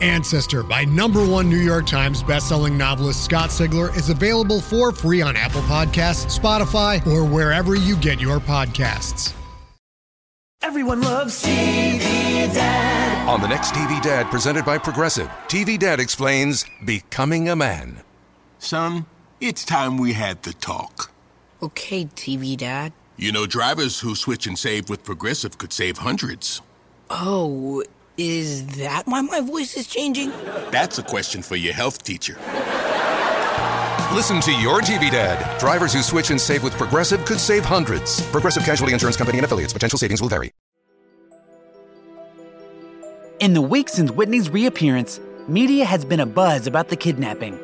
Ancestor by number one New York Times bestselling novelist Scott Sigler is available for free on Apple Podcasts, Spotify, or wherever you get your podcasts. Everyone loves TV Dad. On the next TV Dad presented by Progressive, TV Dad explains becoming a man. Son, it's time we had the talk. Okay, TV Dad. You know, drivers who switch and save with Progressive could save hundreds. Oh, is that why my voice is changing? That's a question for your health teacher. Listen to your TV Dad. Drivers who switch and save with Progressive could save hundreds. Progressive Casualty Insurance Company and affiliates. Potential savings will vary. In the weeks since Whitney's reappearance, media has been abuzz about the kidnapping.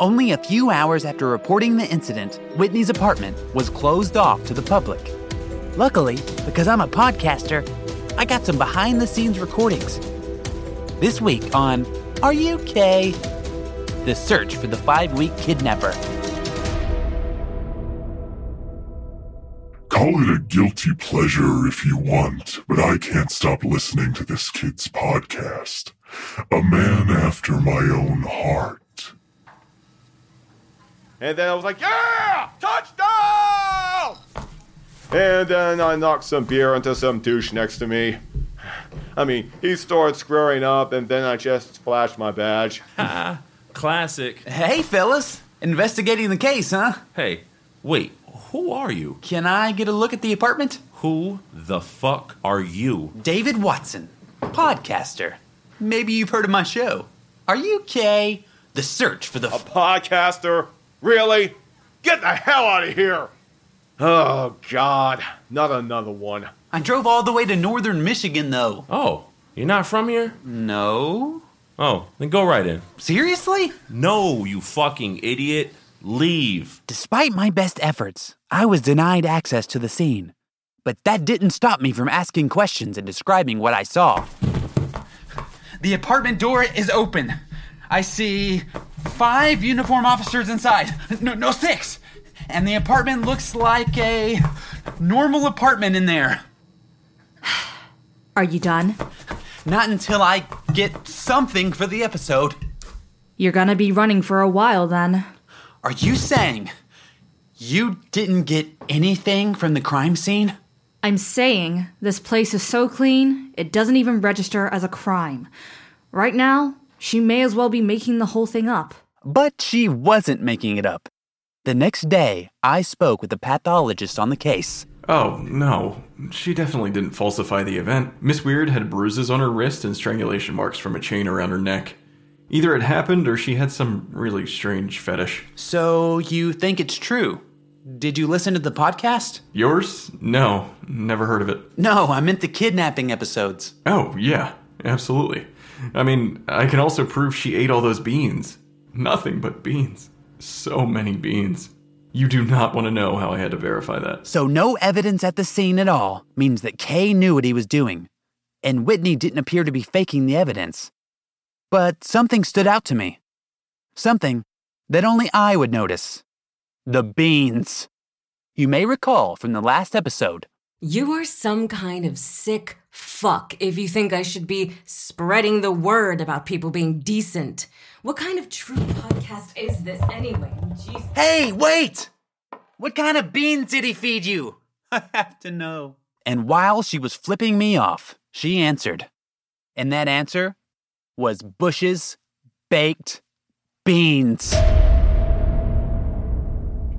Only a few hours after reporting the incident, Whitney's apartment was closed off to the public. Luckily, because I'm a podcaster, I got some behind the scenes recordings. This week on Are You K? The search for the five week kidnapper. Call it a guilty pleasure if you want, but I can't stop listening to this kid's podcast. A man after my own heart. And then I was like, yeah! Touchdown! And then I knocked some beer into some douche next to me. I mean, he started screwing up, and then I just flashed my badge. Classic. Hey, fellas. Investigating the case, huh? Hey, wait, who are you? Can I get a look at the apartment? Who the fuck are you? David Watson, podcaster. Maybe you've heard of my show. Are you okay? The search for the. A podcaster? Really? Get the hell out of here! Oh, God. Not another one. I drove all the way to northern Michigan, though. Oh, you're not from here? No. Oh, then go right in. Seriously? No, you fucking idiot. Leave. Despite my best efforts, I was denied access to the scene. But that didn't stop me from asking questions and describing what I saw. The apartment door is open. I see five uniform officers inside. No, no, six. And the apartment looks like a normal apartment in there. Are you done? Not until I get something for the episode. You're gonna be running for a while then. Are you saying you didn't get anything from the crime scene? I'm saying this place is so clean, it doesn't even register as a crime. Right now, she may as well be making the whole thing up. But she wasn't making it up. The next day, I spoke with the pathologist on the case. Oh, no. She definitely didn't falsify the event. Miss Weird had bruises on her wrist and strangulation marks from a chain around her neck. Either it happened or she had some really strange fetish. So, you think it's true? Did you listen to the podcast? Yours? No, never heard of it. No, I meant the kidnapping episodes. Oh, yeah, absolutely. I mean, I can also prove she ate all those beans. Nothing but beans. So many beans. You do not want to know how I had to verify that. So, no evidence at the scene at all means that Kay knew what he was doing. And Whitney didn't appear to be faking the evidence. But something stood out to me. Something that only I would notice. The beans. You may recall from the last episode. You are some kind of sick fuck if you think I should be spreading the word about people being decent. What kind of true podcast is this anyway? Jesus. Hey, wait! What kind of beans did he feed you? I have to know. And while she was flipping me off, she answered. And that answer was Bush's baked beans.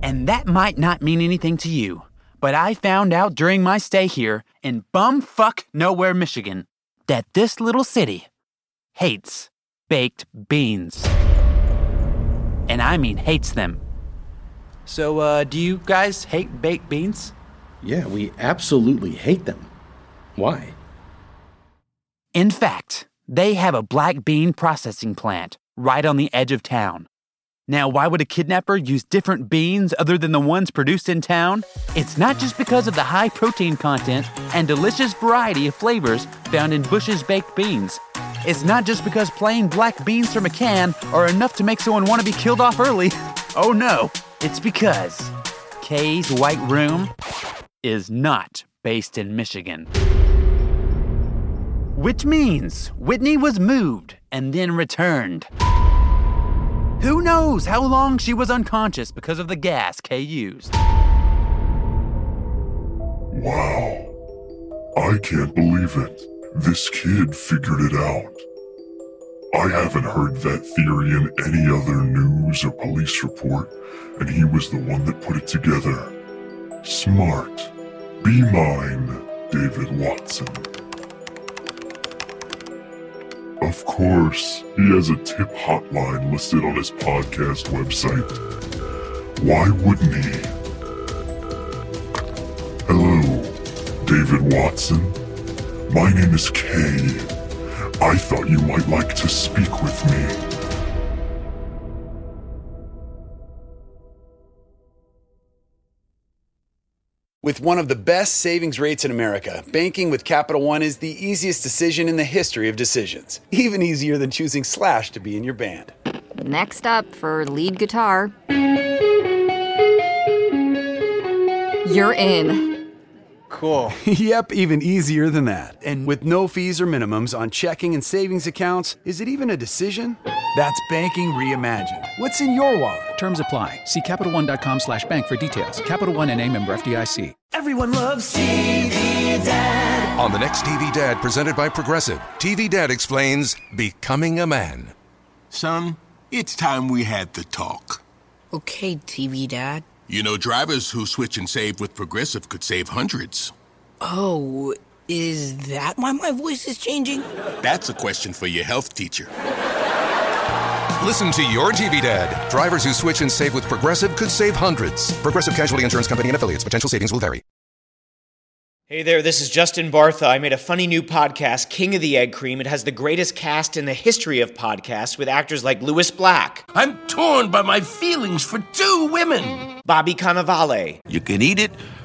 And that might not mean anything to you, but I found out during my stay here in bumfuck nowhere, Michigan, that this little city hates baked beans. And I mean hates them. So, uh, do you guys hate baked beans? Yeah, we absolutely hate them. Why? In fact, they have a black bean processing plant right on the edge of town. Now, why would a kidnapper use different beans other than the ones produced in town? It's not just because of the high protein content and delicious variety of flavors found in Bush's baked beans. It's not just because plain black beans from a can are enough to make someone want to be killed off early. Oh no, it's because Kay's White Room is not based in Michigan. Which means Whitney was moved and then returned. Who knows how long she was unconscious because of the gas Kay used? Wow. I can't believe it. This kid figured it out. I haven't heard that theory in any other news or police report, and he was the one that put it together. Smart. Be mine, David Watson. Of course, he has a tip hotline listed on his podcast website. Why wouldn't he? Hello, David Watson. My name is Kay. I thought you might like to speak with me. With one of the best savings rates in America, banking with Capital One is the easiest decision in the history of decisions. Even easier than choosing Slash to be in your band. Next up for lead guitar. You're in. Cool. yep, even easier than that. And with no fees or minimums on checking and savings accounts, is it even a decision? That's banking reimagined. What's in your wallet? Terms apply. See CapitalOne.com slash bank for details. Capital One and a member FDIC. Everyone loves TV Dad. On the next TV Dad, presented by Progressive, TV Dad explains becoming a man. Son, it's time we had the talk. Okay, TV Dad. You know, drivers who switch and save with Progressive could save hundreds. Oh, is that why my voice is changing? That's a question for your health teacher. Listen to your TV Dad. Drivers who switch and save with Progressive could save hundreds. Progressive Casualty Insurance Company and affiliates. Potential savings will vary. Hey there, this is Justin Bartha. I made a funny new podcast, King of the Egg Cream. It has the greatest cast in the history of podcasts with actors like Lewis Black. I'm torn by my feelings for two women. Bobby Cannavale. You can eat it,